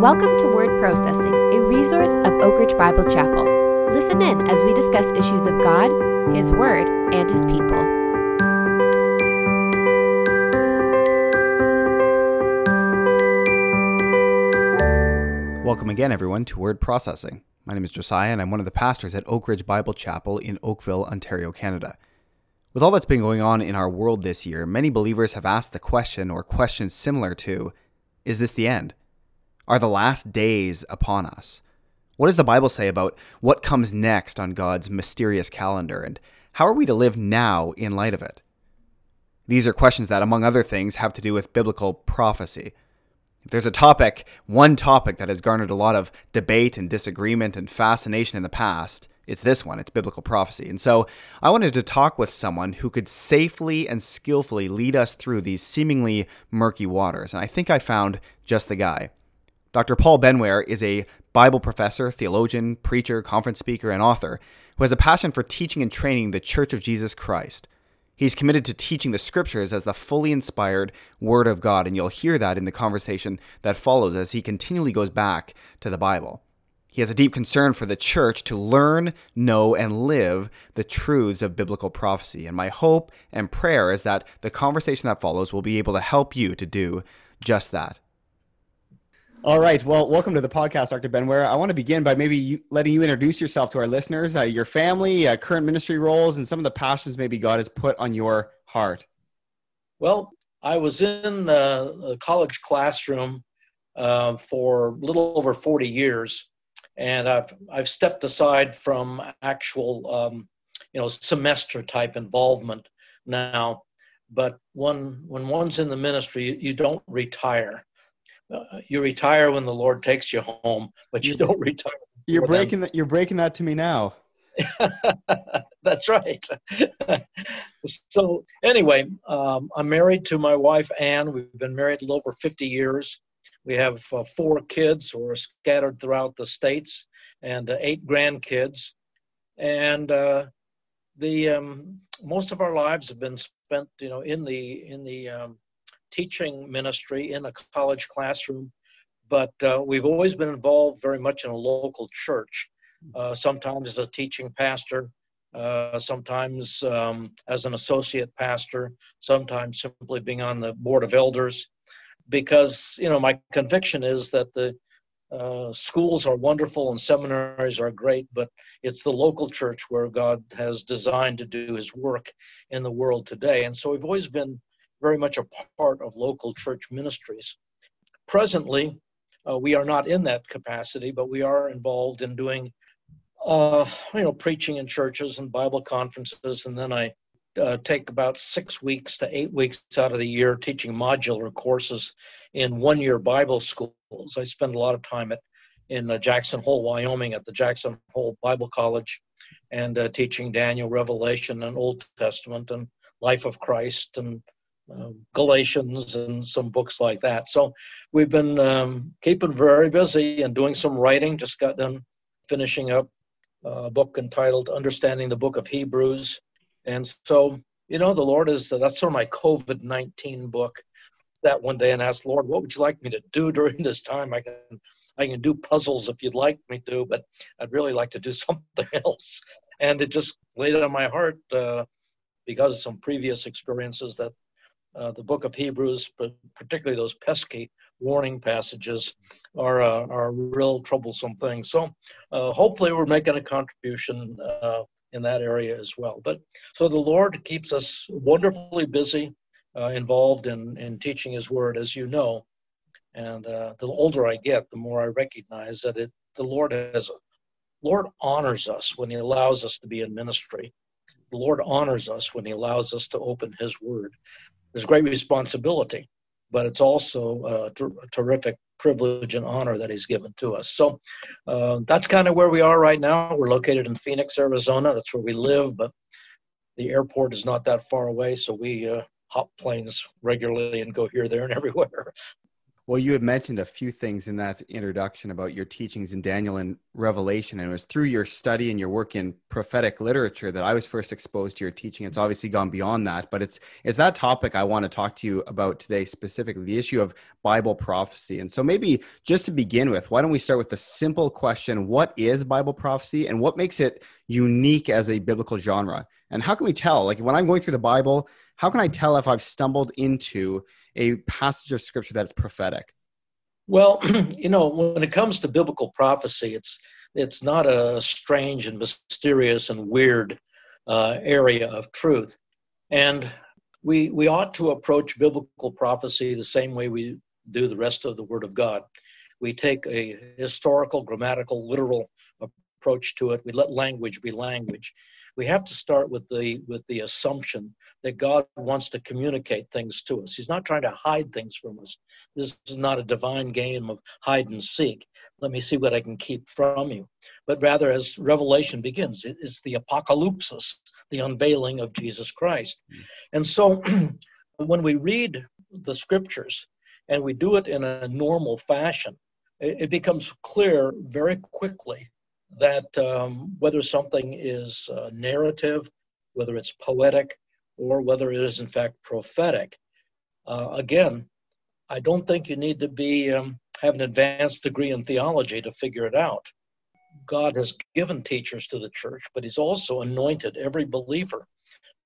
Welcome to Word Processing, a resource of Oak Ridge Bible Chapel. Listen in as we discuss issues of God, His Word, and His people. Welcome again, everyone, to Word Processing. My name is Josiah, and I'm one of the pastors at Oak Ridge Bible Chapel in Oakville, Ontario, Canada. With all that's been going on in our world this year, many believers have asked the question or questions similar to Is this the end? Are the last days upon us? What does the Bible say about what comes next on God's mysterious calendar, and how are we to live now in light of it? These are questions that, among other things, have to do with biblical prophecy. If there's a topic, one topic that has garnered a lot of debate and disagreement and fascination in the past, it's this one, it's biblical prophecy. And so I wanted to talk with someone who could safely and skillfully lead us through these seemingly murky waters. And I think I found just the guy. Dr. Paul Benware is a Bible professor, theologian, preacher, conference speaker, and author who has a passion for teaching and training the Church of Jesus Christ. He's committed to teaching the scriptures as the fully inspired Word of God, and you'll hear that in the conversation that follows as he continually goes back to the Bible. He has a deep concern for the church to learn, know, and live the truths of biblical prophecy. And my hope and prayer is that the conversation that follows will be able to help you to do just that. All right. Well, welcome to the podcast, Dr. Ben Benware. I want to begin by maybe you, letting you introduce yourself to our listeners, uh, your family, uh, current ministry roles, and some of the passions maybe God has put on your heart. Well, I was in a college classroom uh, for a little over 40 years, and I've I've stepped aside from actual, um, you know, semester type involvement now. But when when one's in the ministry, you don't retire uh, you retire when the Lord takes you home, but you don't retire. You're breaking that. You're breaking that to me now. That's right. so anyway, um, I'm married to my wife Ann. We've been married a little over 50 years. We have uh, four kids who are scattered throughout the states, and uh, eight grandkids. And uh, the um, most of our lives have been spent, you know, in the in the um, teaching ministry in a college classroom, but uh, we've always been involved very much in a local church, uh, sometimes as a teaching pastor, uh, sometimes um, as an associate pastor, sometimes simply being on the board of elders. Because, you know, my conviction is that the uh, schools are wonderful and seminaries are great, but it's the local church where God has designed to do his work in the world today. And so we've always been very much a part of local church ministries. Presently, uh, we are not in that capacity, but we are involved in doing, uh, you know, preaching in churches and Bible conferences, and then I uh, take about six weeks to eight weeks out of the year teaching modular courses in one-year Bible schools. I spend a lot of time at in uh, Jackson Hole, Wyoming, at the Jackson Hole Bible College, and uh, teaching Daniel, Revelation, and Old Testament, and Life of Christ, and um, Galatians and some books like that. So we've been um, keeping very busy and doing some writing. Just got done finishing up a book entitled Understanding the Book of Hebrews. And so, you know, the Lord is that's sort of my COVID 19 book. That one day and asked, Lord, what would you like me to do during this time? I can I can do puzzles if you'd like me to, but I'd really like to do something else. And it just laid on my heart uh, because of some previous experiences that uh, the book of Hebrews, but particularly those pesky warning passages, are uh, are a real troublesome thing. So uh, hopefully we're making a contribution uh, in that area as well. But so the Lord keeps us wonderfully busy, uh, involved in in teaching His Word, as you know. And the older I get, the more I recognize that it the Lord has Lord honors us when He allows us to be in ministry. The Lord honors us when He allows us to open His Word there's great responsibility, but it's also a, ter- a terrific privilege and honor that he's given to us. So uh, that's kind of where we are right now. We're located in Phoenix, Arizona. That's where we live, but the airport is not that far away, so we uh, hop planes regularly and go here, there, and everywhere. Well, you had mentioned a few things in that introduction about your teachings in Daniel and Revelation, and it was through your study and your work in prophetic literature that I was first exposed to your teaching. It's obviously gone beyond that, but it's it's that topic I want to talk to you about today specifically, the issue of Bible prophecy. And so maybe just to begin with, why don't we start with the simple question, what is Bible prophecy and what makes it unique as a biblical genre? And how can we tell? Like when I'm going through the Bible, how can I tell if I've stumbled into a passage of scripture that is prophetic? Well, you know, when it comes to biblical prophecy, it's it's not a strange and mysterious and weird uh, area of truth, and we we ought to approach biblical prophecy the same way we do the rest of the Word of God. We take a historical, grammatical, literal approach to it. We let language be language, we have to start with the with the assumption that God wants to communicate things to us. He's not trying to hide things from us. This is not a divine game of hide and seek. Let me see what I can keep from you. But rather, as Revelation begins, it is the apocalypsis, the unveiling of Jesus Christ. Mm. And so, when we read the scriptures and we do it in a normal fashion, it, becomes clear very quickly that um, whether something is uh, narrative, whether it's poetic, or whether it is in fact prophetic, uh, again, I don't think you need to be um, have an advanced degree in theology to figure it out. God has given teachers to the church, but He's also anointed every believer,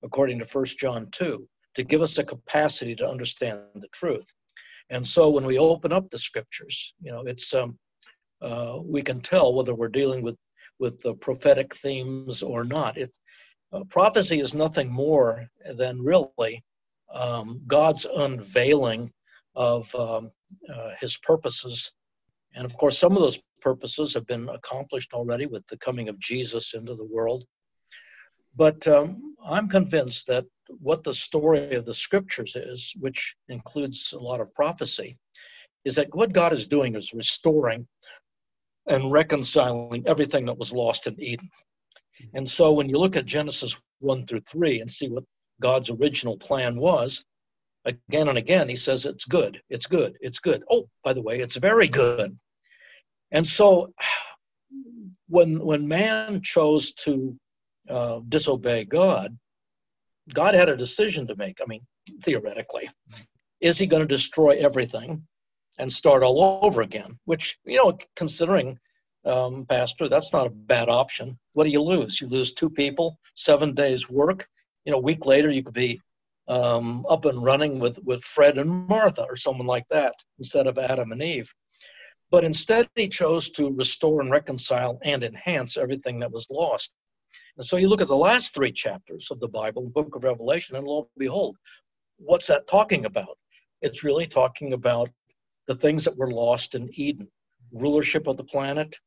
according to 1 John 2, to give us a capacity to understand the truth. And so when we open up the scriptures, you know, it's um, uh, we can tell whether we're dealing with with the prophetic themes or not. It, uh, prophecy is nothing more than really um, God's unveiling of um, uh, His purposes, and of course, some of those purposes have been accomplished already with the coming of Jesus into the world. But um, I'm convinced that what the story of the scriptures is, which includes a lot of prophecy, is that what God is doing is restoring and reconciling everything that was lost in Eden. And so when you look at Genesis 1 through 3 and see what God's original plan was, again and again, he says, It's good, it's good, it's good. Oh, by the way, it's very good. And so when, when man chose to uh, disobey God, God had a decision to make. I mean, theoretically. Is he going to destroy everything and start all over again, which, you know, considering, um, Pastor, that's not a bad option. What do you lose? You lose two people, seven days' work. You know, a week later, you could be um, up and running with, with Fred and Martha or someone like that instead of Adam and Eve. But instead, he chose to restore and reconcile and enhance everything that was lost. And so you look at the last three chapters of the Bible, the book of Revelation, and lo and behold, what's that talking about? It's really talking about the things that were lost in Eden rulership of the planet,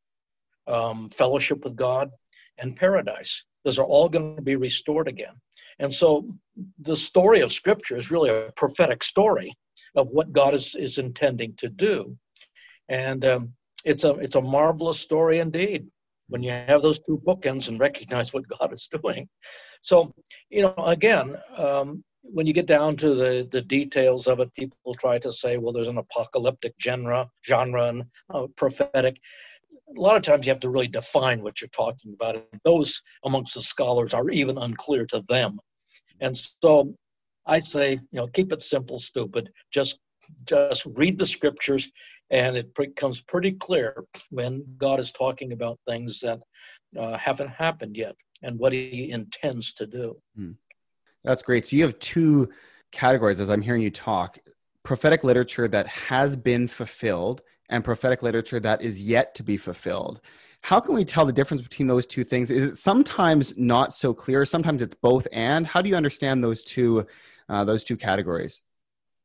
um, fellowship with God, and paradise. Those are all going to be restored again. And so the story of Scripture is really a prophetic story of what God is, is intending to do. And um, it's, a, it's a marvelous story indeed when you have those two bookends and recognize what God is doing. So, you know, again, um, when you get down to the, the details of it, people try to say, well, there's an apocalyptic genre, genre and uh, prophetic. A lot of times you have to really define what you're talking about. And those amongst the scholars are even unclear to them. And so I say, you know, keep it simple, stupid. Just just read the scriptures, and it becomes pretty clear when God is talking about things that uh, haven't happened yet and what He intends to do. Hmm. That's great. So you have two categories as I'm hearing you talk prophetic literature that has been fulfilled and prophetic literature that is yet to be fulfilled. How can we tell the difference between those two things? Is it sometimes not so clear? Sometimes it's both and. How do you understand those two uh, those two categories?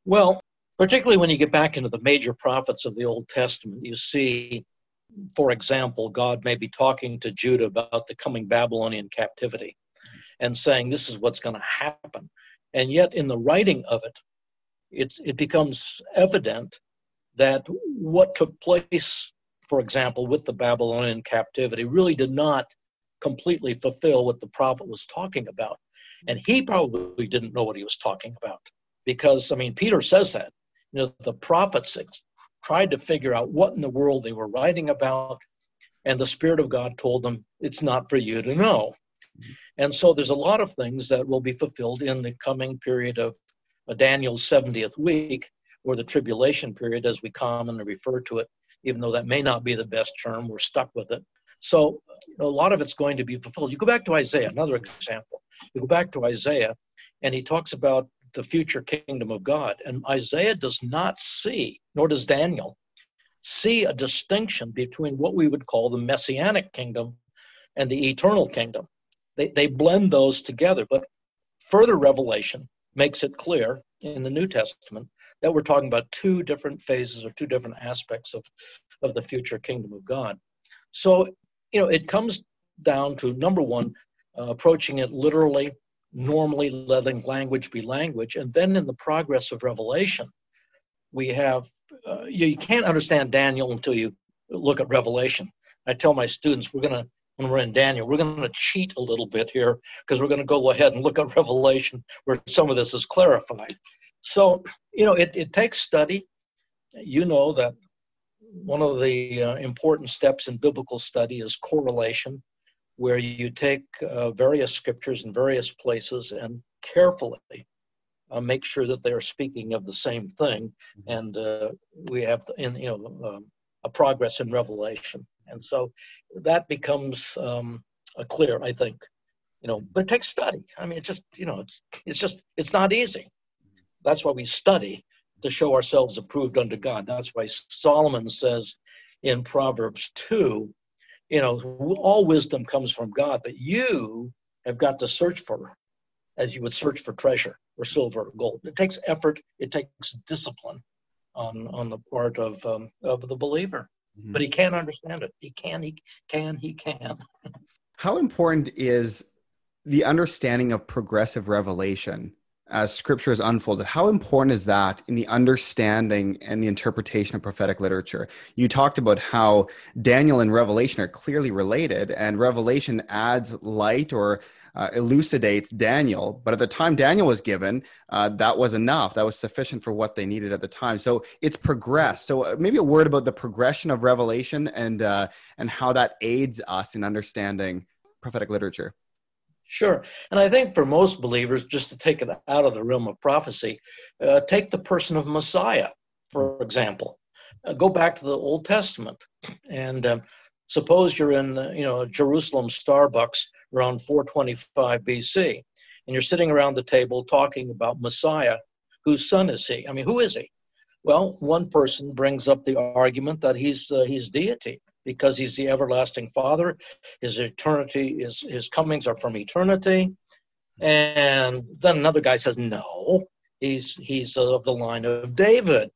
Well, particularly when you get back into the major prophets of the Old Testament, you see, for example, God may be talking to Judah about the coming Babylonian captivity and saying this is what's going to happen. And yet, in the writing of it, it's, it becomes evident that what took place, for example, with the Babylonian captivity, really did not completely fulfill what the prophet was talking about. And he probably didn't know what he was talking about because, I mean, Peter says that. You know, the prophets tried to figure out what in the world they were writing about, and the Spirit of God told them, It's not for you to know. And so there's a lot of things that will be fulfilled in the coming period of uh, Daniel's 70th week, or the tribulation period, as we commonly refer to it, even though that may not be the best term, we're stuck with it. So a lot of it's going to be fulfilled. You go back to Isaiah, another example. You go back to Isaiah, and he talks about the future kingdom of God. And Isaiah does not see, nor does Daniel, see a distinction between what we would call the messianic kingdom and the eternal kingdom. They, they blend those together, but further revelation makes it clear in the New Testament that we're talking about two different phases or two different aspects of, of the future kingdom of God. So, you know, it comes down to number one, uh, approaching it literally, normally letting language be language. And then in the progress of revelation, we have, uh, you, you can't understand Daniel until you look at Revelation. I tell my students, we're going to when we're in Daniel. We're going to cheat a little bit here because we're going to go ahead and look at Revelation where some of this is clarified. So, you know, it, it takes study. You know that one of the uh, important steps in biblical study is correlation, where you take uh, various scriptures in various places and carefully uh, make sure that they are speaking of the same thing. Mm-hmm. And uh, we have, in, you know, um, a progress in revelation. And so that becomes um, a clear, I think, you know, but it takes study. I mean, it just, you know, it's, it's just, it's not easy. That's why we study to show ourselves approved unto God. That's why Solomon says in Proverbs 2, you know, all wisdom comes from God, but you have got to search for as you would search for treasure or silver or gold. It takes effort, it takes discipline on, on the part of, um, of the believer mm-hmm. but he can't understand it. He can, he can, he can. How important is the understanding of progressive revelation as scripture is unfolded? How important is that in the understanding and the interpretation of prophetic literature? You talked about how Daniel and Revelation are clearly related, and Revelation adds light or uh, elucidates Daniel. But at the time Daniel was given, uh, that was enough. That was sufficient for what they needed at the time. So it's progressed. So uh, maybe a word about the progression of Revelation and uh, and how that aids us in understanding prophetic literature. Sure. And I think for most believers, just to take it out of the realm of prophecy, uh, take the person of Messiah, for example. Uh, go back to the Old Testament and um, suppose you're in, you know, Jerusalem Starbucks around 425 BC, and you're sitting around the table talking about Messiah. Whose son is he? I mean, who is he? Well, one person brings up the argument that he's uh, he's deity because he's the everlasting Father. His eternity is his comings are from eternity, and then another guy says no, he's he's of the line of David.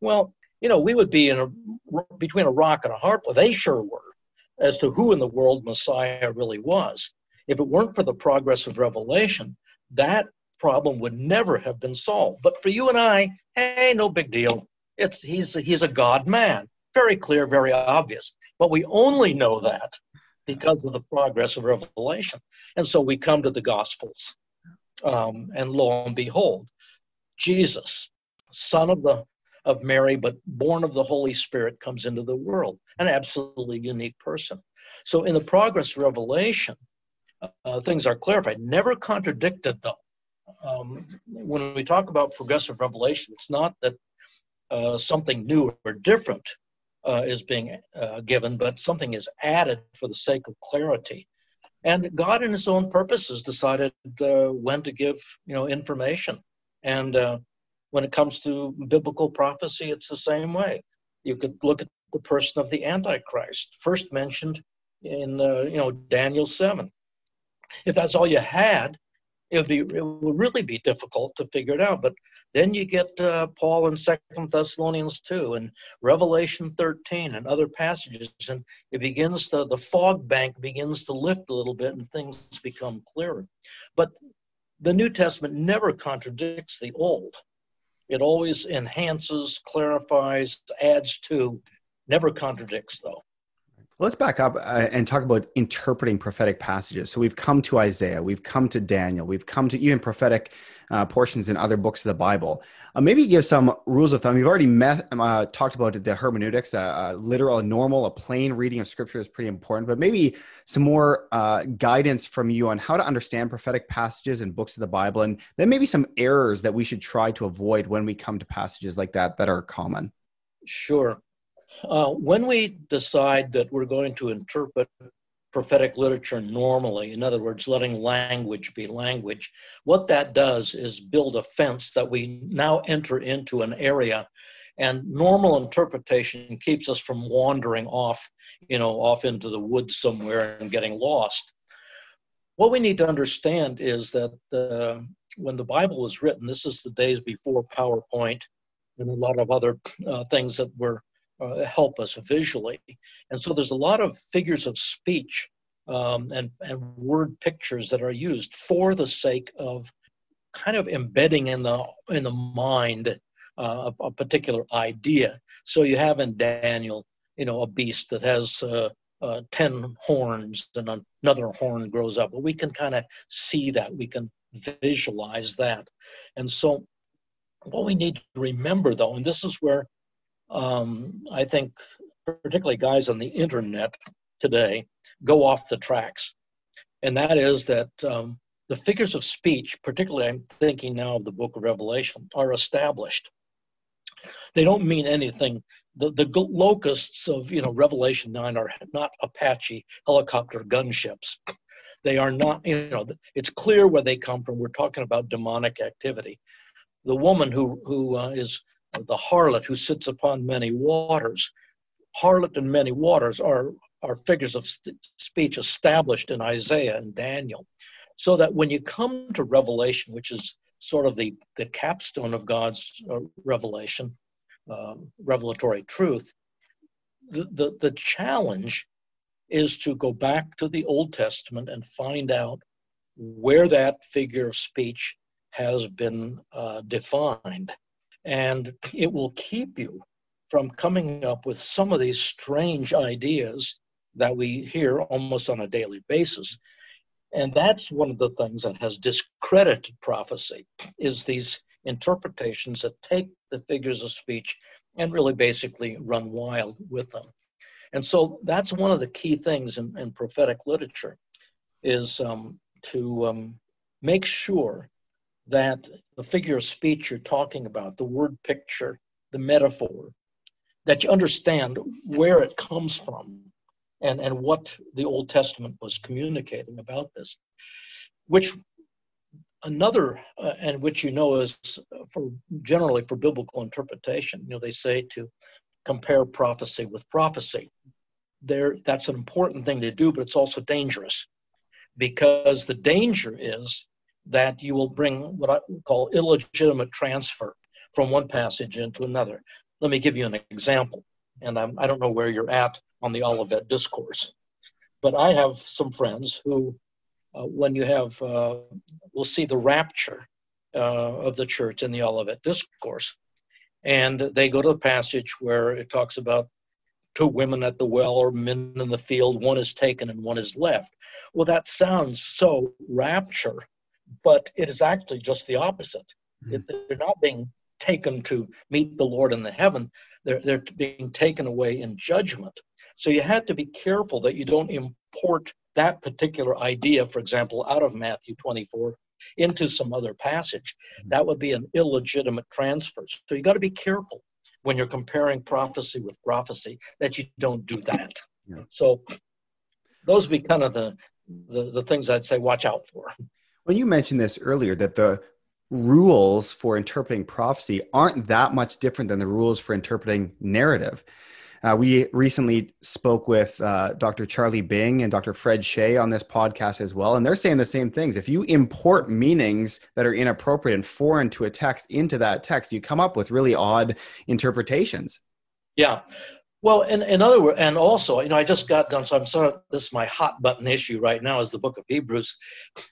Well, you know, we would be in a between a rock and a hard place. They sure were as to who in the world Messiah really was. If it weren't for the progress of revelation, that problem would never have been solved. But for you and I, hey, no big deal. It's he's he's a God man. Very clear, very obvious. But we only know that because of the progress of revelation. And so we come to the Gospels. Um, and lo and behold, Jesus, son of the of Mary, but born of the Holy Spirit, comes into the world, an absolutely unique person. So, in the progress of revelation, uh, things are clarified, never contradicted, though. Um, when we talk about progressive revelation, it's not that uh, something new or different uh, is being uh, given, but something is added for the sake of clarity. And God, in His own purposes, decided uh, when to give, you know, information. And uh, when it comes to biblical prophecy, it's the same way. You could look at the person of the Antichrist, first mentioned in uh, you know Daniel seven. If that's all you had, it would be it would really be difficult to figure it out. But then you get uh, Paul in Second Thessalonians two and Revelation thirteen and other passages, and it begins to the fog bank begins to lift a little bit, and things become clearer. But the New Testament never contradicts the Old. It always enhances, clarifies, adds to, never contradicts, though. Let's back up uh, and talk about interpreting prophetic passages. So we've come to Isaiah, we've come to Daniel, we've come to even prophetic uh, portions in other books of the Bible. Uh, maybe give some rules of thumb. You've already met, uh, talked about the hermeneutics, a, a, literal, a normal, a plain reading of scripture is pretty important, but maybe some more uh, guidance from you on how to understand prophetic passages and books of the Bible, and then maybe some errors that we should try to avoid when we come to passages like that that are common. Sure. Uh, when we decide that we're going to interpret prophetic literature normally, in other words, letting language be language, what that does is build a fence that we now enter into an area. And normal interpretation keeps us from wandering off, you know, off into the woods somewhere and getting lost. What we need to understand is that uh, when the Bible was written, this is the days before PowerPoint and a lot of other uh, things that were uh, help us visually. And so there's a lot of figures of speech um, and, and word pictures that are used for the sake of kind of embedding in the in the mind uh, a, a, particular idea. So you have in Daniel, you know, a beast that has uh, uh, ten horns, and another horn grows up. But we can kind of see that. We can visualize that. And so, what we need to remember, though, and this is where um, I think particularly guys on the internet today go off the tracks. And that is that um, the figures of speech, particularly I'm thinking now of the book of Revelation, are established. They don't mean anything. The, the locusts of you know Revelation 9 are not Apache helicopter gunships. They are not, you know, it's clear where they come from. We're talking about demonic activity. The woman who, who uh, is the harlot who sits upon many waters. Harlot and many waters are, are figures of st- speech established in Isaiah and Daniel. So that when you come to Revelation, which is sort of the, the capstone of God's uh, revelation, uh, revelatory truth, the, the, the challenge is to go back to the Old Testament and find out where that figure of speech has been uh, defined and it will keep you from coming up with some of these strange ideas that we hear almost on a daily basis. And that's one of the things that has discredited prophecy is these interpretations that take the figures of speech and really basically run wild with them. And so that's one of the key things in, in prophetic literature is um, to um, make sure that the figure of speech you're talking about, the word picture, the metaphor, that you understand where it comes from and, and what the Old Testament was communicating about this. Which another, uh, and which you know is for generally for biblical interpretation, you know, they say to compare prophecy with prophecy. There, that's an important thing to do, but it's also dangerous because the danger is that you will bring what I call illegitimate transfer from one passage into another. Let me give you an example, and I'm, I do not know where you're at on the Olivet discourse, but I have some friends who, uh, when you have, uh, we'll see the rapture uh, of the church in the Olivet discourse, and they go to the passage where it talks about two women at the well or men in the field, one is taken and one is left. Well, that sounds so rapture but it is actually just the opposite. Mm-hmm. They're not being taken to meet the Lord in the heaven, they're, they're being taken away in judgment. So you had to be careful that you don't import that particular idea, for example, out of Matthew 24 into some other passage. Mm-hmm. That would be an illegitimate transfer. So you got to be careful when you're comparing prophecy with prophecy that you don't do that. Yeah. So those would be kind of the, the, the things I'd say watch out for. Well, you mentioned this earlier that the rules for interpreting prophecy aren't that much different than the rules for interpreting narrative. Uh, we recently spoke with uh, Dr. Charlie Bing and Dr. Fred Shea on this podcast as well, and they're saying the same things. If you import meanings that are inappropriate and foreign to a text into that text, you come up with really odd interpretations. Yeah. Well, in, in other words, and also, you know, I just got done, so I'm sorry, this is my hot button issue right now is the book of Hebrews.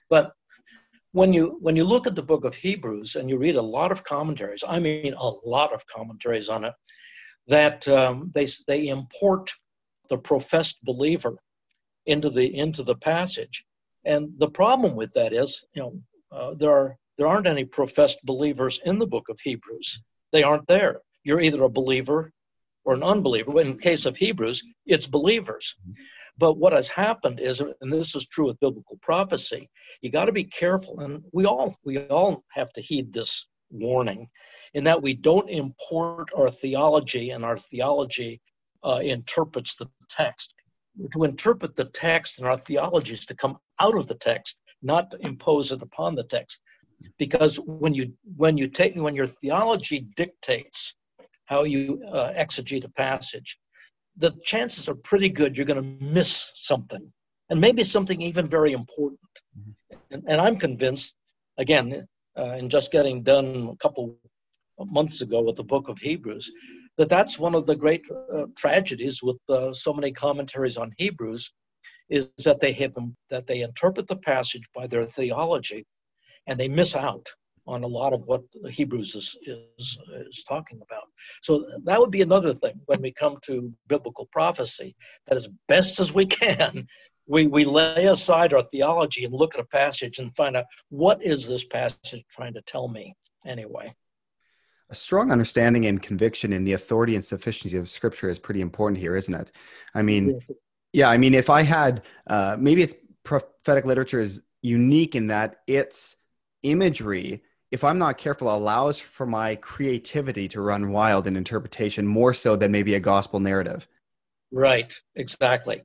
But when you when you look at the book of Hebrews and you read a lot of commentaries, I mean a lot of commentaries on it, that um, they they import the professed believer into the into the passage. And the problem with that is, you know, uh, there are there aren't any professed believers in the book of Hebrews. They aren't there. You're either a believer or an unbeliever. In the case of Hebrews, it's believers. But what has happened is, and this is true with biblical prophecy, you got to be careful, and we all we all have to heed this warning, in that we don't import our theology, and our theology uh, interprets the text. To interpret the text and our theology is to come out of the text, not to impose it upon the text. Because when you when you take when your theology dictates how you uh, exegete a passage, the chances are pretty good you're going to miss something, and maybe something even very important. Mm-hmm. And, and, I'm convinced, again, uh, in just getting done a couple months ago with the book of Hebrews, that that's one of the great uh, tragedies with uh, so many commentaries on Hebrews, is that they have them, that they interpret the passage by their theology, and they miss out on a lot of what Hebrews is, is, is talking about. So that would be another thing when we come to biblical prophecy, that as best as we can, we, we lay aside our theology and look at a passage and find out what is this passage trying to tell me anyway. A strong understanding and conviction in the authority and sufficiency of Scripture is pretty important here, isn't it? I mean, yeah, I mean, if I had, uh, maybe it's prophetic literature is unique in that its imagery if I'm not careful, allows for my creativity to run wild in interpretation more so than maybe a gospel narrative. Right, exactly.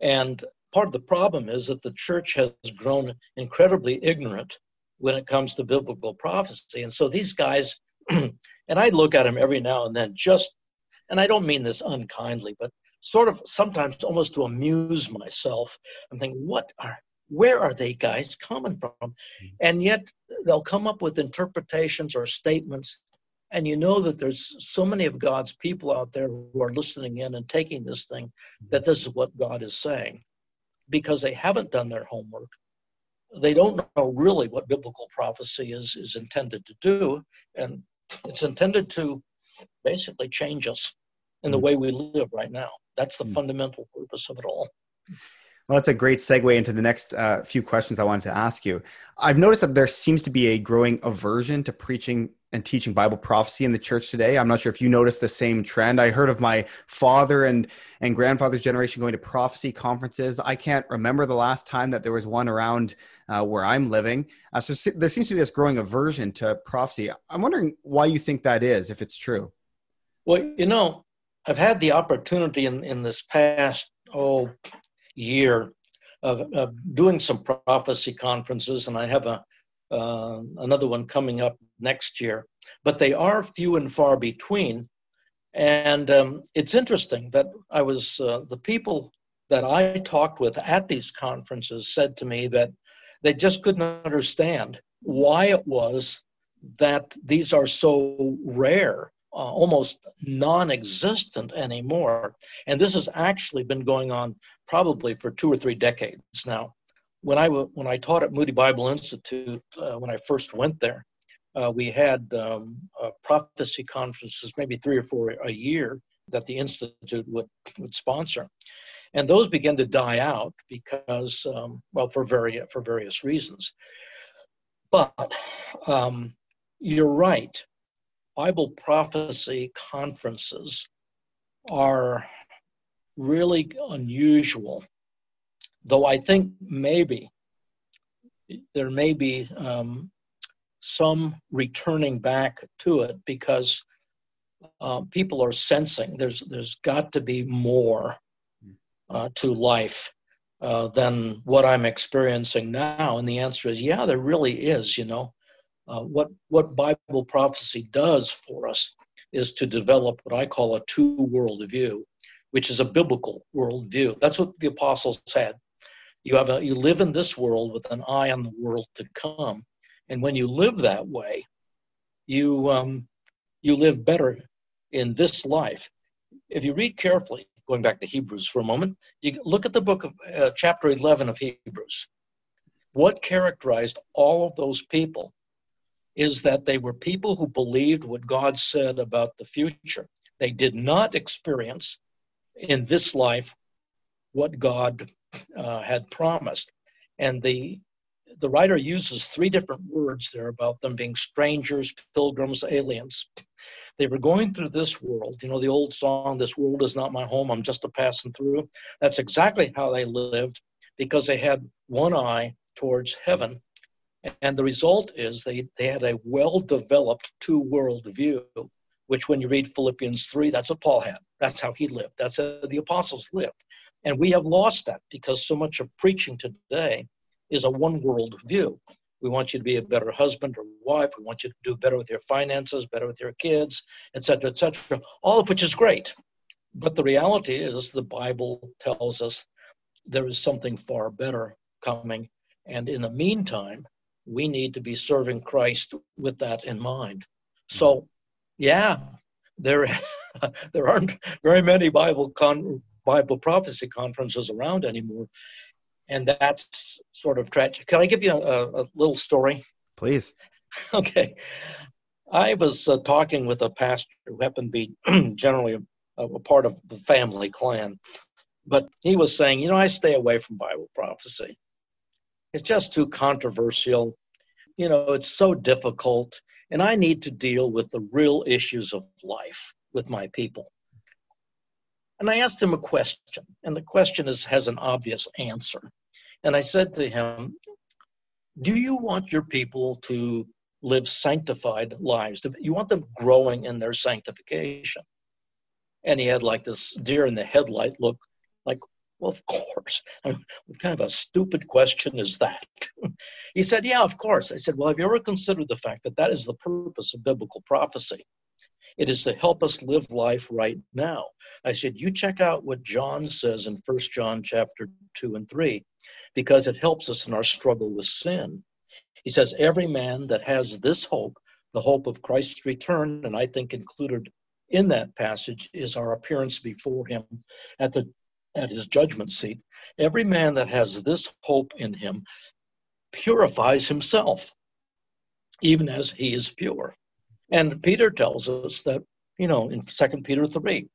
And part of the problem is that the church has grown incredibly ignorant when it comes to biblical prophecy. And so these guys, and I look at them every now and then just, and I don't mean this unkindly, but sort of sometimes almost to amuse myself. I'm thinking, what are where are they guys coming from? Mm-hmm. And yet they'll come up with interpretations or statements. And you know that there's so many of God's people out there who are listening in and taking this thing that this is what God is saying because they haven't done their homework. They don't know really what biblical prophecy is, is intended to do. And it's intended to basically change us in the mm-hmm. way we live right now. That's the mm. fundamental purpose of it all. Well, that's a great segue into the next uh, few questions I wanted to ask you. I've noticed that there seems to be a growing aversion to preaching and teaching Bible prophecy in the church today. I'm not sure if you noticed the same trend. I heard of my father and and grandfather's generation going to prophecy conferences. I can't remember the last time that there was one around uh, where I'm living. Uh, so there seems to be this growing aversion to prophecy. I'm wondering why you think that is, if it's true. Well, you know, I've had the opportunity in in this past oh year of, of doing some prophecy conferences, and I have a uh, another one coming up next year. But they are few and far between, and um, it's interesting that I was uh, the people that I talked with at these conferences said to me that they just couldn't understand why it was that these are so rare, uh, almost non existent anymore. And this has actually been going on probably for two or three decades now. When I when I taught at Moody Bible Institute, uh, when I first went there, uh, we had um, uh, prophecy conferences, maybe three or four a year, that the institute would would sponsor, and those began to die out because, um, well, for various for various reasons. But um, you're right. Bible prophecy conferences are really unusual. Though I think maybe there may be um, some returning back to it because uh, people are sensing there's there's got to be more uh, to life uh, than what I'm experiencing now. And the answer is yeah, there really is. You know, uh, what what Bible prophecy does for us is to develop what I call a two world view which is a biblical worldview. That's what the apostles said. You have a, you live in this world with an eye on the world to come, and when you live that way, you um, you live better in this life. If you read carefully, going back to Hebrews for a moment, you look at the book of uh, chapter 11 of Hebrews. What characterized all of those people is that they were people who believed what God said about the future. They did not experience in this life what God uh, had promised. And the the writer uses three different words there about them being strangers, pilgrims, aliens. They were going through this world. You know, the old song, This World is Not My Home, I'm Just a Passing Through. That's exactly how they lived because they had one eye towards heaven. And the result is they, they had a well developed two world view, which when you read Philippians 3, that's what Paul had. That's how he lived. That's how the apostles lived. And we have lost that because so much of preaching today is a one world view. We want you to be a better husband or wife. We want you to do better with your finances, better with your kids, etc., etc. All of which is great. But the reality is, the Bible tells us there is something far better coming. And in the meantime, we need to be serving Christ with that in mind. So, yeah, there, there aren't very many Bible con- Bible prophecy conferences around anymore, and that's sort of tragic. Can I give you a, a little story? Please. Okay. I was uh, talking with a pastor who happened to be generally a, a, part of the family clan, but he was saying, you know, I stay away from Bible prophecy. It's just too controversial. You know, it's so difficult, and I need to deal with the real issues of life with my people. And I asked him a question, and the question is, has an obvious answer. And I said to him, Do you want your people to live sanctified lives? You want them growing in their sanctification? And he had like this deer in the headlight look, like, well, of course. What kind of a stupid question is that? he said, Yeah, of course. I said, Well, have you ever considered the fact that that is the purpose of biblical prophecy? It is to help us live life right now. I said, you check out what John says in First John chapter 2 and 3, because it helps us in our struggle with sin. He says, every man that has this hope, the hope of Christ's return, and I think included in that passage is our appearance before him at the at his judgment seat. Every man that has this hope in him purifies himself, even as he is pure. And Peter tells us that, you know, in Second Peter 3,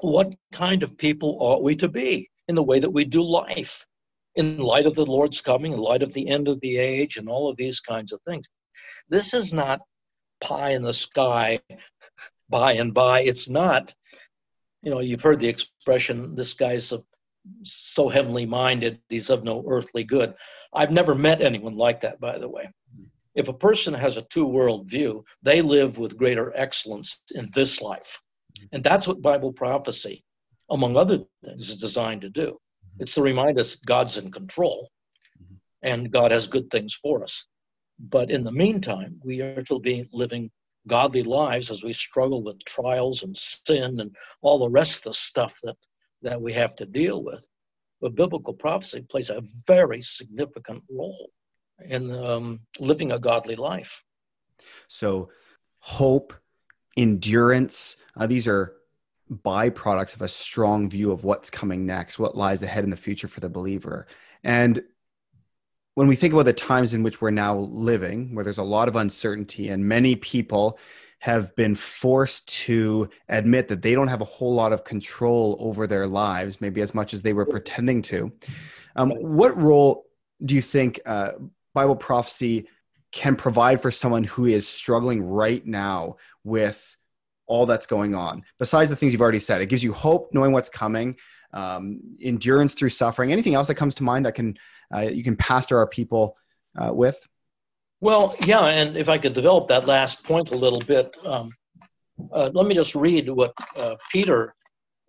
what kind of people ought we to be in the way that we do life in light of the Lord's coming, in light of the end of the age, and all of these kinds of things. This is not pie in the sky by and by. It's not, you know, you've heard the expression, this guy's so heavenly minded, he's of no earthly good. I've never met anyone like that, by the way. If a person has a two world view, they live with greater excellence in this life. And that's what Bible prophecy, among other things, is designed to do. It's to remind us God's in control and God has good things for us. But in the meantime, we are to be living godly lives as we struggle with trials and sin and all the rest of the stuff that, that we have to deal with. But biblical prophecy plays a very significant role in um, living a godly life. So, hope, endurance, uh, these are byproducts of a strong view of what's coming next, what lies ahead in the future for the believer. And when we think about the times in which we're now living, where there's a lot of uncertainty and many people have been forced to admit that they don't have a whole lot of control over their lives, maybe as much as they were pretending to. Um, what role do you think uh, Bible prophecy can provide for someone who is struggling right now with all that's going on. Besides the things you've already said, it gives you hope knowing what's coming, um, endurance through suffering. Anything else that comes to mind that can uh, you can pastor our people uh, with? Well, yeah, and if I could develop that last point a little bit, um, uh, let me just read what uh, Peter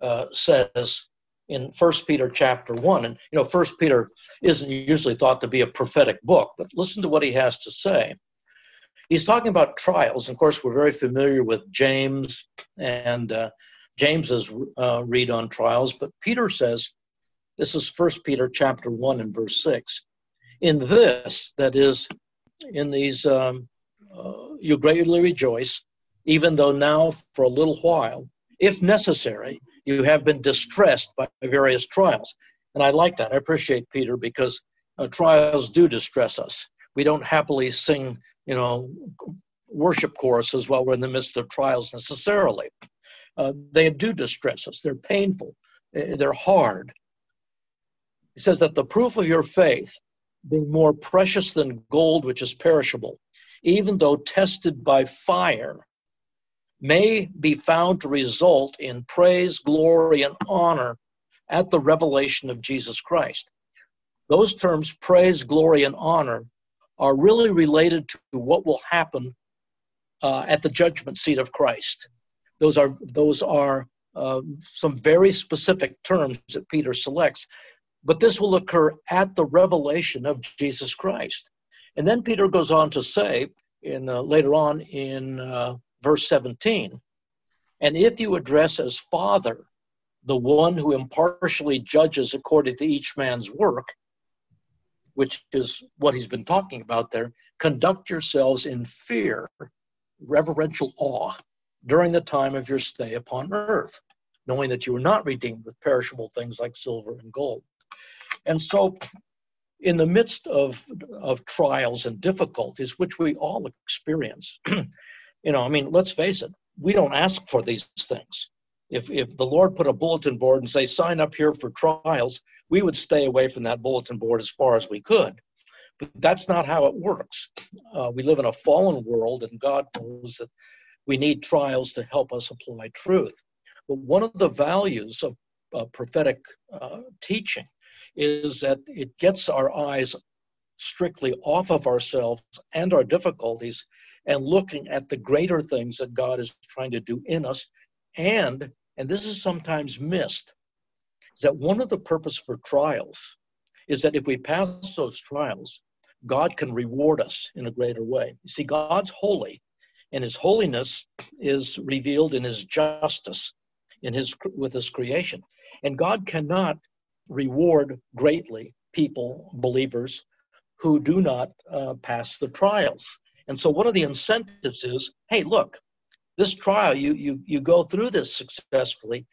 uh, says in First Peter chapter one. And you know, First Peter isn't usually thought to be a prophetic book, but listen to what he has to say. He's talking about trials. Of course, we're very familiar with James and uh, James's read on trials, but Peter says, this is First Peter chapter one and verse six. In this, that is, in these, um, uh, you greatly rejoice, even though now for a little while, if necessary, you have been distressed by various trials. And I like that. I appreciate Peter because uh, trials do distress us. We don't happily sing, you know, worship choruses while we're in the midst of trials necessarily. uh, they do distress us. They're painful. Eh, they're hard. He says that the proof of your faith, being more precious than gold, which is perishable, even though tested by fire, may be found to result in praise, glory, and honor at the revelation of Jesus Christ. Those terms, praise, glory, and honor, are really related to what will happen uh, at the judgment seat of Christ. Those are those are uh, some very specific terms that Peter selects, but this will occur at the revelation of Jesus Christ. And then Peter goes on to say, in uh, later on in uh, verse 17, and if you address as Father the one who impartially judges according to each man's work, which is what he's been talking about there, conduct yourselves in fear, reverential awe during the time of your stay upon earth, knowing that you are not redeemed with perishable things like silver and gold. And so, in the midst of, of trials and difficulties, which we all experience, you know, I mean, let's face it, we don't ask for these things. If, if the Lord put a bulletin board and say, sign up here for trials, we would stay away from that bulletin board as far as we could. But that's not how it works. Uh, we live in a fallen world, and God knows that we need trials to help us apply truth. But one of the values of uh, prophetic uh, teaching is that it gets our eyes strictly off of ourselves and our difficulties and looking at the greater things that God is trying to do in us. And, and this is sometimes missed, is that one of the purpose for trials is that if we pass those trials, God can reward us in a greater way. You see, God's holy, and his holiness is revealed in his justice in his with his creation and god cannot reward greatly people believers who do not uh, pass the trials and so one of the incentives is hey look this trial you you you go through this successfully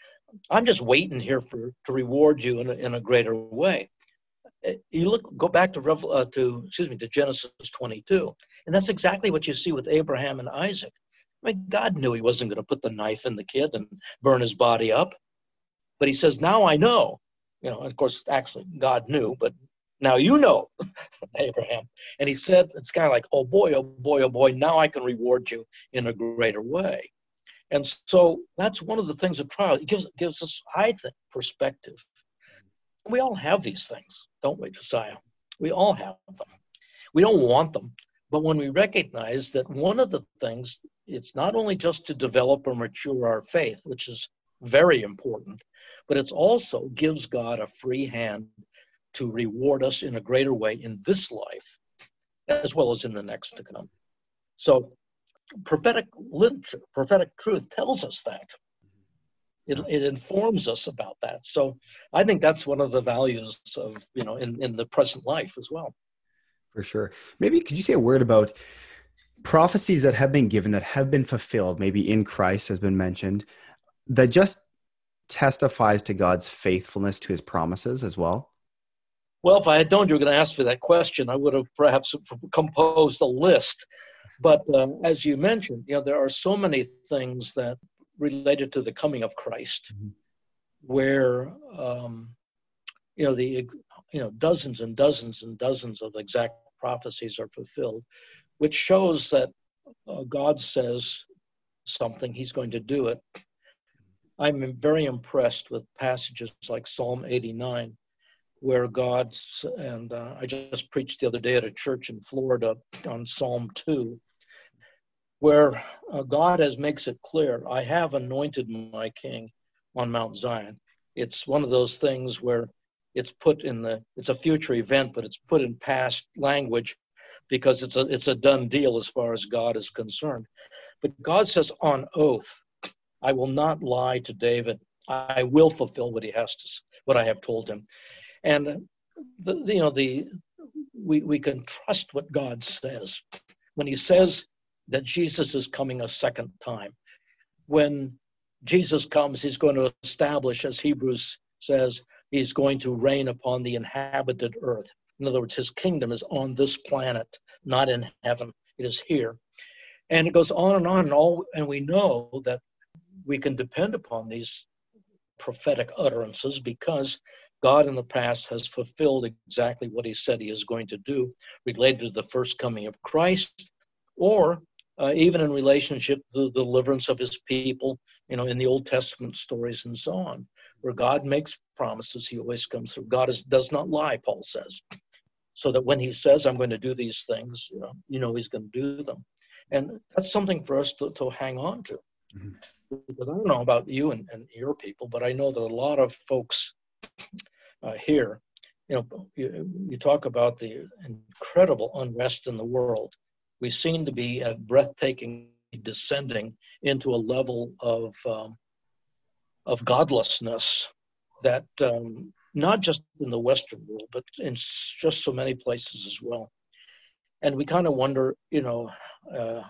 i'm just waiting here for to reward you in a, in a greater way you look go back to uh, to excuse me to Genesis 22, and that's exactly what you see with Abraham and Isaac. I mean, God knew he wasn't going to put the knife in the kid and burn his body up, but he says, "Now I know." You know, of course, actually, God knew, but now you know, Abraham. And he said, it's kind of like, oh boy, oh boy, oh boy, now I can reward you in a greater way. And so that's one of the things of trial. It gives gives us, I think, perspective. We all have these things don't we, Josiah? We all have them. We don't want them. But when we recognize that one of the things, it's not only just to develop or mature our faith, which is very important, but it also gives God a free hand to reward us in a greater way in this life as well as in the next to come. So prophetic literature, prophetic truth tells us that. It, it informs us about that. So I think that's one of the values of, you know, in, in the present life as well. For sure. Maybe could you say a word about prophecies that have been given that have been fulfilled, maybe in Christ has been mentioned, that just testifies to God's faithfulness to his promises as well? Well, if I had known you were going to ask me that question, I would have perhaps composed a list. But um, as you mentioned, you know, there are so many things that related to the coming of Christ, mm-hmm. where um, you know the you know dozens and dozens and dozens of exact prophecies are fulfilled, which shows that uh, God says something, He's going to do it. I'm very impressed with passages like Psalm 89, where God's, and uh, I just preached the other day at a church in Florida on Psalm 2, where uh, God has makes it clear, I have anointed my king on Mount Zion. It's one of those things where it's put in the it's a future event, but it's put in past language because it's a it's a done deal as far as God is concerned. But God says on oath, I will not lie to David. I will fulfill what he has to what I have told him. And the, you know the we we can trust what God says. When he says that Jesus is coming a second time. When Jesus comes, he's going to establish, as Hebrews says, he's going to reign upon the inhabited earth. In other words, his kingdom is on this planet, not in heaven. It is here. And it goes on and on and all and we know that we can depend upon these prophetic utterances because God in the past has fulfilled exactly what he said he is going to do related to the first coming of Christ or uh, even in relationship to the deliverance of his people, you know, in the Old Testament stories and so on, where God makes promises, he always comes through. God is, does not lie, Paul says. So that when he says, I'm going to do these things, you know, you know he's going to do them. And that's something for us to, to hang on to. Mm-hmm. Because I don't know about you and, and your people, but I know that a lot of folks uh, here, you know, you, you talk about the incredible unrest in the world we seem to be at breathtaking descending into a level of um, of godlessness that um, not just in the Western world, but in just so many places as well. And we kind of wonder, you know, uh,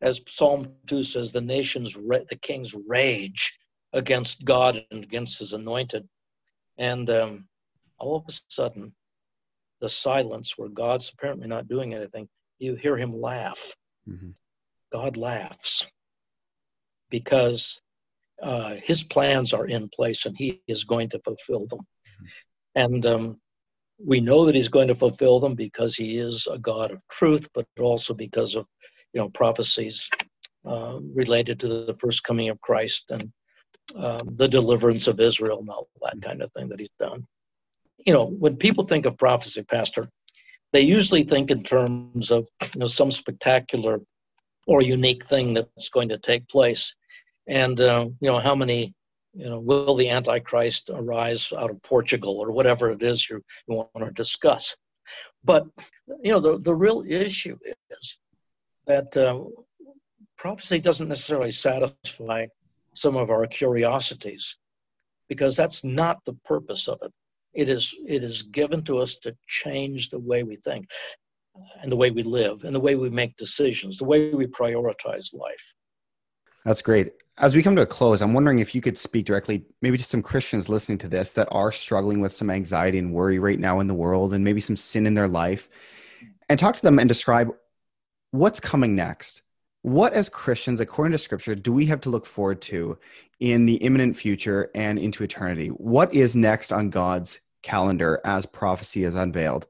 as Psalm 2 says, the nations, the kings rage against God and against his anointed. And um, all of a sudden, the silence where God's apparently not doing anything you hear him laugh. Mm-hmm. God laughs because uh, his plans are in place and he is going to fulfill them. Mm-hmm. And um, we know that he's going to fulfill them because he is a God of truth, but also because of you know prophecies uh, related to the first coming of Christ and um, the deliverance of Israel and all that kind of thing that he's done. You know, when people think of prophecy, Pastor, they usually think in terms of you know some spectacular or unique thing that's going to take place and uh, you know how many you know will the antichrist arise out of portugal or whatever it is you, you want to discuss but you know the, the real issue is that uh, prophecy doesn't necessarily satisfy some of our curiosities because that's not the purpose of it it is it is given to us to change the way we think and the way we live and the way we make decisions, the way we prioritize life. That's great. As we come to a close, I'm wondering if you could speak directly, maybe to some Christians listening to this that are struggling with some anxiety and worry right now in the world and maybe some sin in their life, and talk to them and describe what's coming next. What, as Christians, according to Scripture, do we have to look forward to in the imminent future and into eternity? What is next on God's calendar as prophecy is unveiled?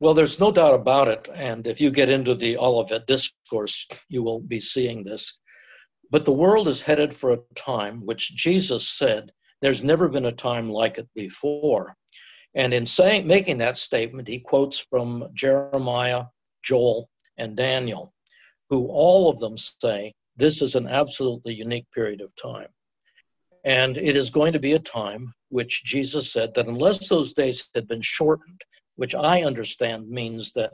Well, there's no doubt about it. And if you get into the Olivet discourse, you will be seeing this. But the world is headed for a time which Jesus said there's never been a time like it before. And in saying making that statement, he quotes from Jeremiah, Joel, and Daniel, who all of them say this is an absolutely unique period of time. And it is going to be a time which Jesus said that unless those days had been shortened, which I understand means that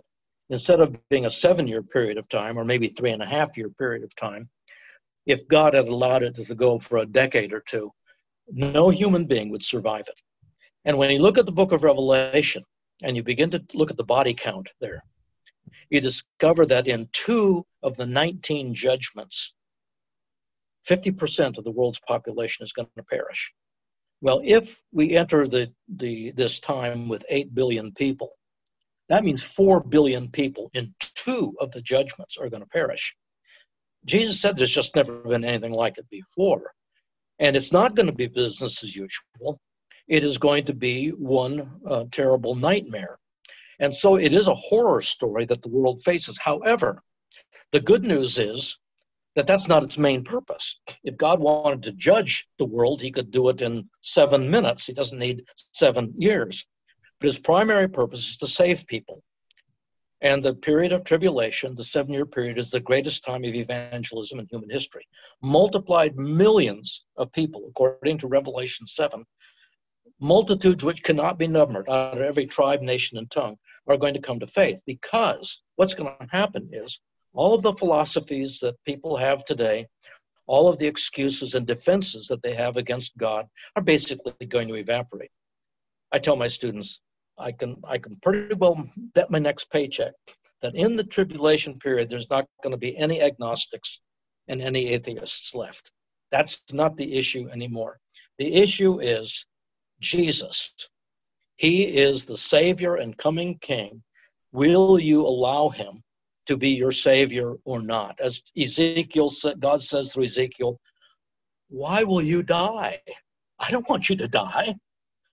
instead of being a seven year period of time, or maybe three and a half year period of time, if God had allowed it to go for a decade or two, no human being would survive it. And when you look at the book of Revelation and you begin to look at the body count there, you discover that in two of the 19 judgments, 50% of the world's population is going to perish. Well, if we enter the, the, this time with 8 billion people, that means 4 billion people in two of the judgments are going to perish. Jesus said there's just never been anything like it before. And it's not going to be business as usual. It is going to be one uh, terrible nightmare. And so it is a horror story that the world faces. However, the good news is that that's not its main purpose. If God wanted to judge the world, he could do it in seven minutes. He doesn't need seven years. But his primary purpose is to save people. And the period of tribulation, the seven year period, is the greatest time of evangelism in human history. Multiplied millions of people, according to Revelation 7, multitudes which cannot be numbered out of every tribe, nation, and tongue are going to come to faith because what's going to happen is all of the philosophies that people have today, all of the excuses and defenses that they have against God are basically going to evaporate. I tell my students, I can I can pretty well bet my next paycheck that in the tribulation period there's not going to be any agnostics and any atheists left. That's not the issue anymore. The issue is Jesus. He is the Savior and coming King. Will you allow him to be your savior or not. As Ezekiel, God says through Ezekiel, Why will you die? I don't want you to die.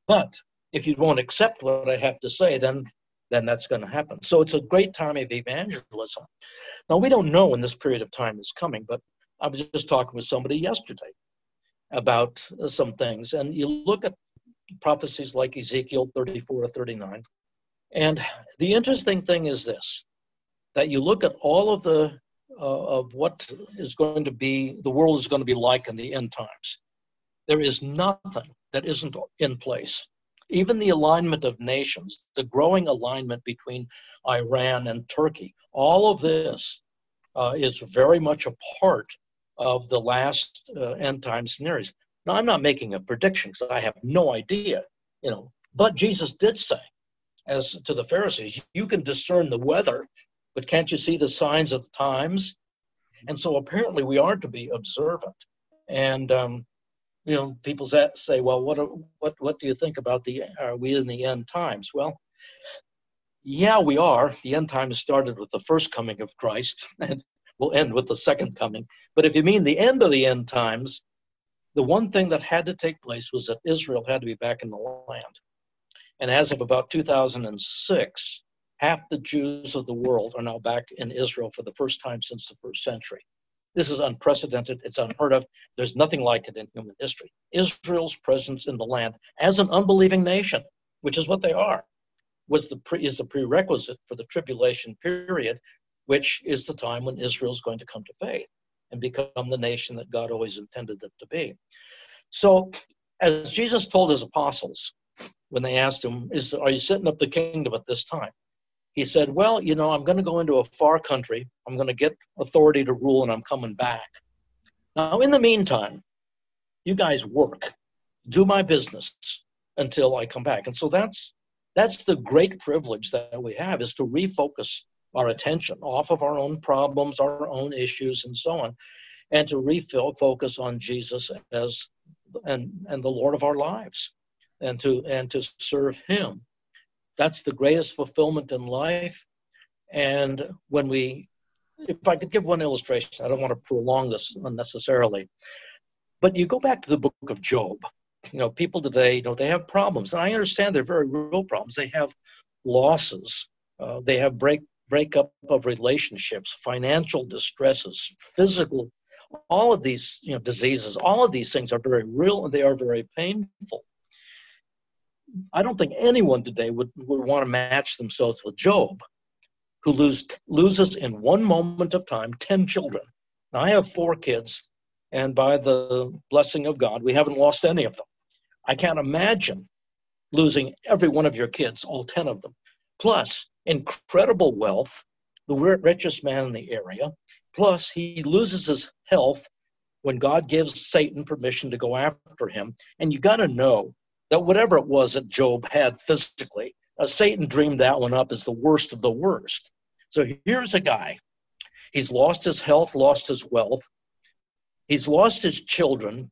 But if you won't accept what I have to say, then then that's going to happen. So it's a great time of evangelism. Now we don't know when this period of time is coming, but I was just talking with somebody yesterday about uh, some things, and you look at prophecies like Ezekiel 34 to 39, and the interesting thing is this: that you look at all of the uh, of what is going to be the world is going to be like in the end times. There is nothing that isn't in place. Even the alignment of nations, the growing alignment between Iran and Turkey, all of this uh, is very much a part of the last uh, end time scenarios. Now, I'm not making a prediction because I have no idea, you know, but Jesus did say, as to the Pharisees, you can discern the weather but can't you see the signs of the times? And so apparently we are to be observant. And um, you know, people say, well, what what what do you think about the are we in the end times? Well, yeah, we are. The end times started with the first coming of Christ, and will end with the second coming. But if you mean the end of the end times, the one thing that had to take place was that Israel had to be back in the land. And as of about 2006, half the Jews of the world are now back in Israel for the first time since the first century. This is unprecedented. It's unheard of. There's nothing like it in human history. Israel's presence in the land as an unbelieving nation, which is what they are, was the pre, is the prerequisite for the tribulation period, which is the time when Israel is going to come to faith and become the nation that God always intended them to be. So, as Jesus told his apostles when they asked him, "Is are you setting up the kingdom at this time?" he said, Well, you know, I'm going to go into a far country. I'm going to get authority to rule and I'm coming back. Now, in the meantime, you guys work, do my business until I come back. And so that's that's the great privilege that we have is to refocus our attention off of our own problems, our own issues, and so on, and to refill focus on Jesus as and and the Lord of our lives, and to and to serve Him that's the greatest fulfillment in life. And when we, if I could give one illustration, I don't want to prolong this unnecessarily, but you go back to the book of Job. You know, people today, you know, they have problems, and I understand they're very real problems. They have losses, uh, they have break breakup of relationships, financial distresses, physical, all of these, you know, diseases. All of these things are very real and they are very painful. I don't think anyone today would, would want to match themselves with Job, who lose, loses in one moment of time 10 children. Now, I have four kids, and by the blessing of God, we haven't lost any of them. I can't imagine losing every one of your kids, all 10 of them. Plus, incredible wealth, the richest man in the area. Plus, he loses his health when God gives Satan permission to go after him. And you got to know that whatever it was that Job had physically, uh, Satan dreamed that one up as the worst of the worst. So here's a guy. He's lost his health, lost his wealth. He's lost his children.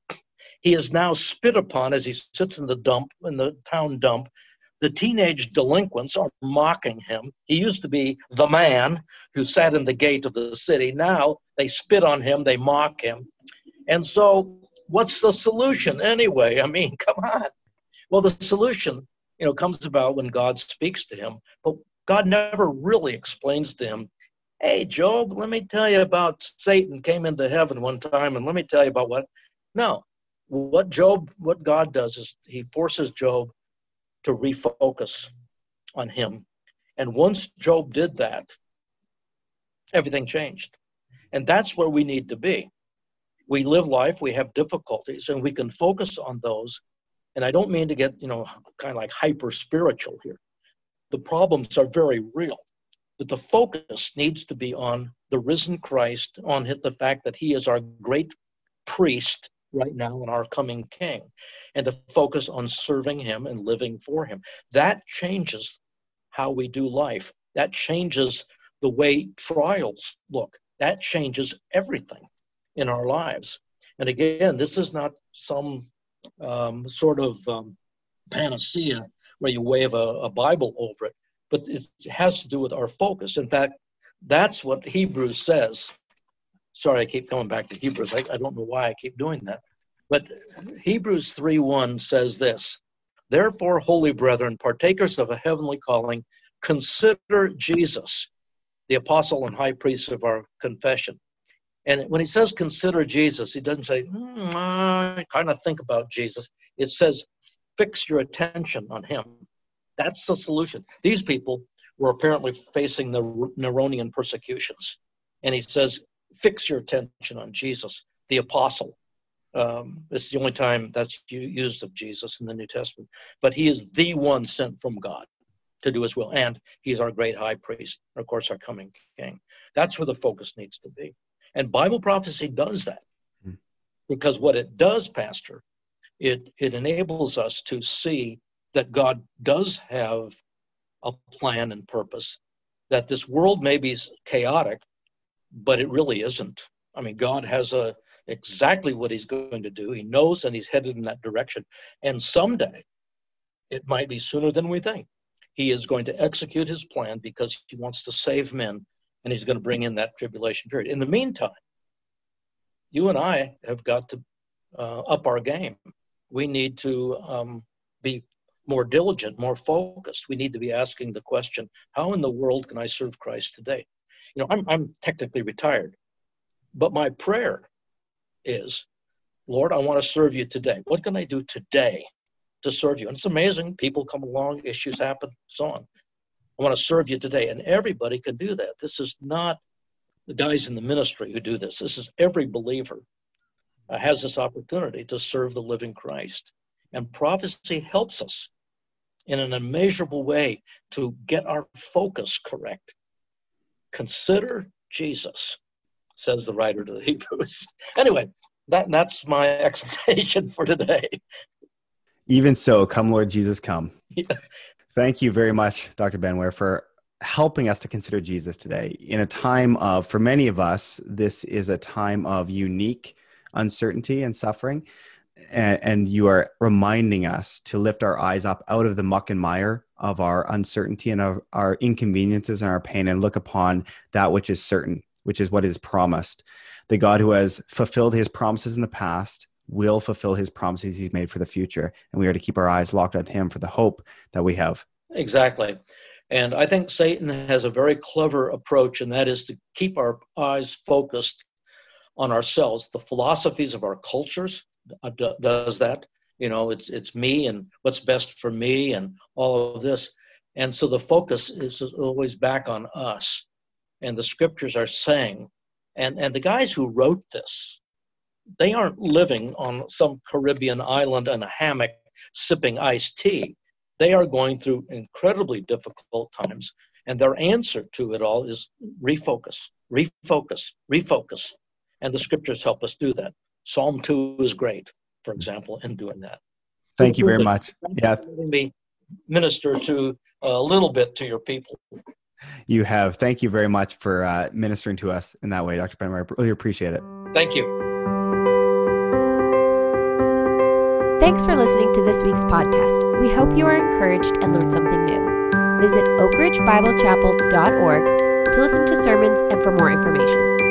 He is now spit upon as he sits in the dump, in the town dump. The teenage delinquents are mocking him. He used to be the man who sat in the gate of the city. Now they spit on him, they mock him. And so, what's the solution anyway? I mean, come on. Well, the solution, you know, comes about when God speaks to him, but God never really explains to him, hey, Job, let me tell you about Satan came into heaven one time, and let me tell you about what. No, what Job, what God does is he forces Job to refocus on him. And once Job did that, everything changed. And that's where we need to be. We live life, we have difficulties, and we can focus on those and I don't mean to get, you know, kind of like hyper spiritual here. The problems are very real, but the focus needs to be on the risen Christ, on the fact that he is our great priest right now and our coming king, and to focus on serving him and living for him. That changes how we do life. That changes the way trials look. That changes everything in our lives. And again, this is not some um, sort of um, panacea where you wave a, a Bible over it, but it has to do with our focus. In fact, that's what Hebrews says. Sorry, I keep coming back to Hebrews. I, I don't know why I keep doing that. But Hebrews 3 1 says this Therefore, holy brethren, partakers of a heavenly calling, consider Jesus, the apostle and high priest of our confession. And when he says consider Jesus, he doesn't say, mm, kind of think about Jesus. It says, fix your attention on him. That's the solution. These people were apparently facing the Neronian persecutions. And he says, fix your attention on Jesus, the apostle. Um, is the only time that's used of Jesus in the New Testament. But he is the one sent from God to do his will. And he's our great high priest, of course, our coming king. That's where the focus needs to be. And Bible prophecy does that. Hmm. Because what it does, Pastor, it, it enables us to see that God does have a plan and purpose, that this world may be chaotic, but it really isn't. I mean, God has a exactly what he's going to do. He knows and he's headed in that direction. And someday, it might be sooner than we think, he is going to execute his plan because he wants to save men and he's going to bring in that tribulation period. In the meantime, you and I have got to uh, up our game. We need to um, be more diligent, more focused. We need to be asking the question, how in the world can I serve Christ today? You know, I'm, I'm technically retired, but my prayer is, Lord, I want to serve you today. What can I do today to serve you? And it's amazing. People come along, issues happen, so on. I want to serve you today. And everybody can do that. This is not the guys in the ministry who do this. This is every believer uh, has this opportunity to serve the living Christ. And prophecy helps us in an immeasurable way to get our focus correct. Consider Jesus, says the writer to the Hebrews. Anyway, that, that's my exhortation for today. Even so, come, Lord Jesus, come. Yeah. Thank you very much, Dr. Benware, for helping us to consider Jesus today. In a time of, for many of us, this is a time of unique uncertainty and suffering and, and you are reminding us to lift our eyes up out of the muck and mire of our uncertainty and our, our inconveniences and our pain and look upon that which is certain, which is what is promised. The God who has fulfilled his promises in the past will fulfill his promises he's made for the future. And we are to keep our eyes locked on him for the hope that we have. Exactly. And I think Satan has a very clever approach, and that is to keep our eyes focused on ourselves, the philosophies of our cultures, uh, does that. You know, it's it's me and what's best for me and all of this. And so the focus is always back on us. And the scriptures are saying, and, and the guys who wrote this, they aren't living on some Caribbean island in a hammock sipping iced tea. They are going through incredibly difficult times. And their answer to it all is refocus, refocus, refocus. And the scriptures help us do that. Psalm 2 is great, for example, in doing that. Thank you very much. Yeah. me minister to a little bit to your people. You have. Thank you very much for uh, ministering to us in that way, Dr. Benware. I really appreciate it. Thank you. Thanks for listening to this week's podcast. We hope you are encouraged and learned something new. Visit oakridgebiblechapel.org to listen to sermons and for more information.